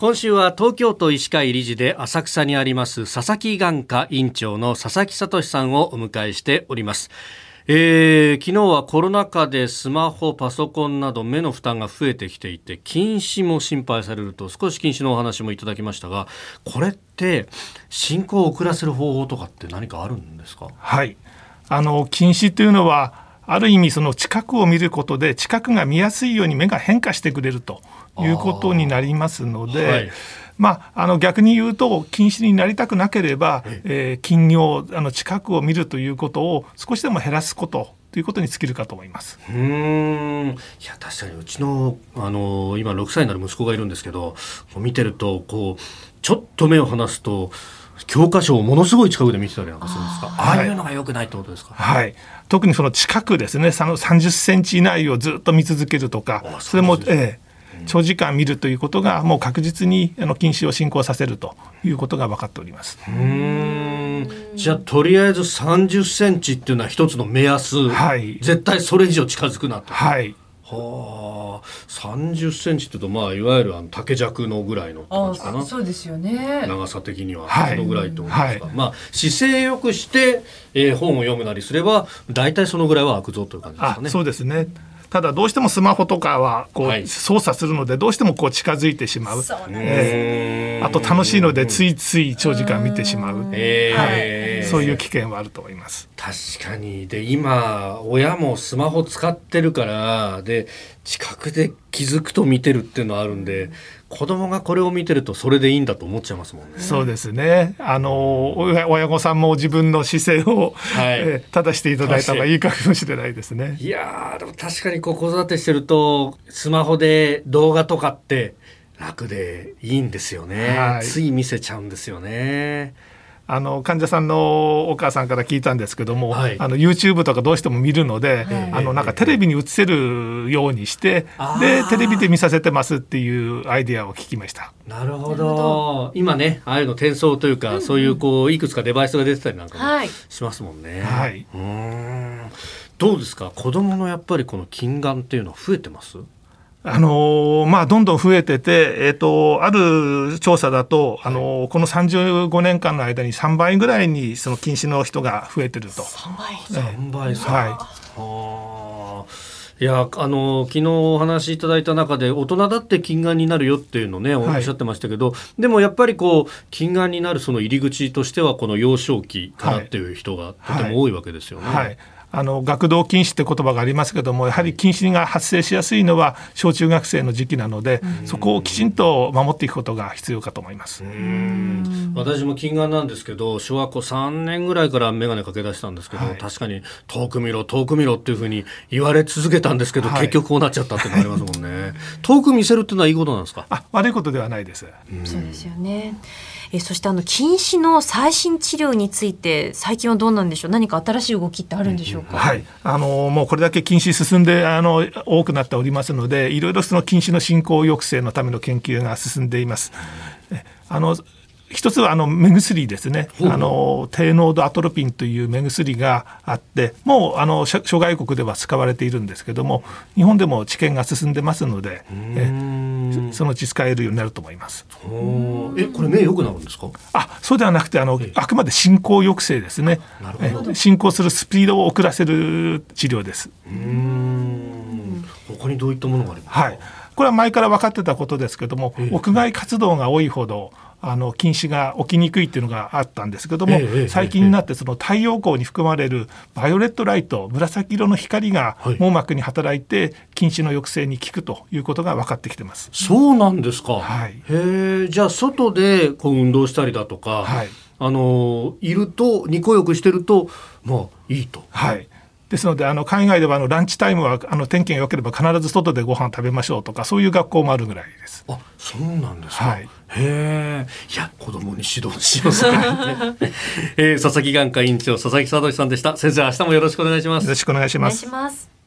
今週は東京都医師会理事で浅草にあります佐々木眼科院長の佐々木聡さんをお迎えしております。えー、昨日はコロナ禍でスマホ、パソコンなど目の負担が増えてきていて近視も心配されると少し近視のお話もいただきましたがこれって進行を遅らせる方法とかって何かあるんですか？はいあの近視というのはある意味その近くを見ることで近くが見やすいように目が変化してくれるということになりますので。はい、まあ、あの逆に言うと近視になりたくなければ、えー、近業あの近くを見るということを少しでも減らすことということに尽きるかと思います。うんいや確かにうちのあの今6歳になる息子がいるんですけど見てるとこうちょっと目を離すと教科書をものすごい近くで見てたりなんかするんですか？ああいうのが良くないってことですか、はい、特にその近くですねその30センチ以内をずっと見続けるとかそれも、ええ長時間見るということがもう確実にあの禁止を進行させるということが分かっております。うん。じゃあとりあえず30センチっていうのは一つの目安、はい、絶対それ以上近づくなと。はいはあ、30センチっていうとまあいわゆるあの竹尺のぐらいの感じかな。そうですよね。長さ的にはそのぐらいってことですか。はい、まあ姿勢よくして、えー、本を読むなりすれば大体そのぐらいは開くぞという感じですかね。そうですね。ただどうしてもスマホとかはこう操作するのでどうしてもこう近づいてしまう、えー、あと楽しいのでついつい長時間見てしまう、はい、そういう危険はあると思います。確かに。で今親もスマホ使ってるからで近くで気づくと見てるっていうのはあるんで子供がこれを見てるとそれでいいんだと思っちゃいますもんね。そうですね。あの親御さんも自分の姿勢を、はい、え正していただいた方がいいかもしれないですね。いやでも確かに子育てしてるとスマホで動画とかって楽でいいんですよね。はい、つい見せちゃうんですよね。あの患者さんのお母さんから聞いたんですけども、はい、あの YouTube とかどうしても見るので、あのなんかテレビに映せるようにして、でテレビで見させてますっていうアイディアを聞きました。なるほど。今ね、ああいうの転送というか、うんうん、そういうこういくつかデバイスが出てたりなんかもしますもんね。はい。うんどうですか？子供のやっぱりこの近眼っていうのは増えてます？あのまあ、どんどん増えてて、えーと、ある調査だと、あのこの35年間の間に3倍ぐらいにその近視の人が増えてると。3倍 ,3 倍はい、いやあの昨日お話しいただいた中で大人だって近眼になるよっていうのねおっしゃってましたけど、はい、でもやっぱりこう近眼になるその入り口としてはこの幼少期からっていう人がとても多いわけですよね。はい、はいあの学童禁止って言葉がありますけどもやはり禁止が発生しやすいのは小中学生の時期なのでそこをきちんと守っていくことが必要かと思います。私も近眼なんですけど小学校3年ぐらいから眼鏡かけ出したんですけど、はい、確かに遠く見ろ遠く見ろっていうふうに言われ続けたんですけど、はい、結局こうなっちゃったっていうのありますもんね。遠く見せるっていうのはいいことなんですか？あ悪いことではないです。そうですよねえそしてあの近視の最新治療について最近はどうなんでしょう？何か新しい動きってあるんでしょうか、はい、あのもうこれだけ近視進んであの多くなっておりますのでいろいろその近視の進行抑制のための研究が進んでいます。あの一つはあの目薬ですね、あの低濃度アトロピンという目薬があって、もうあの諸外国では使われているんですけども、日本でも治験が進んでますので、えそのうち使えるようになると思います。え、これ目良くなるんですか？あ、そうではなくてあの、あくまで進行抑制ですね。進行するスピードを遅らせる治療です。他にどういったものがありますか？はい。これは前から分かってたことですけども、屋外活動が多いほどあの禁止が起きにくいっていうのがあったんですけども、ええ、最近になってその太陽光に含まれるバイオレットライト紫色の光が網膜に働いて禁止の抑制に効くということが分かってきてます。そうなんですか。はい。へえ、じゃあ外でこう運動したりだとか、はい、あのいると日光浴してるとまあいいと。はい。ですのであの海外ではあのランチタイムはあの天気が良ければ必ず外でご飯食べましょうとかそういう学校もあるぐらいです。あそうなんですか、はい、へえ。いや子供に指導しますかえー、佐々木眼科院長佐々木聡さんでした。先生明日もよろしくお願いします。よろしくお願いします。お願いします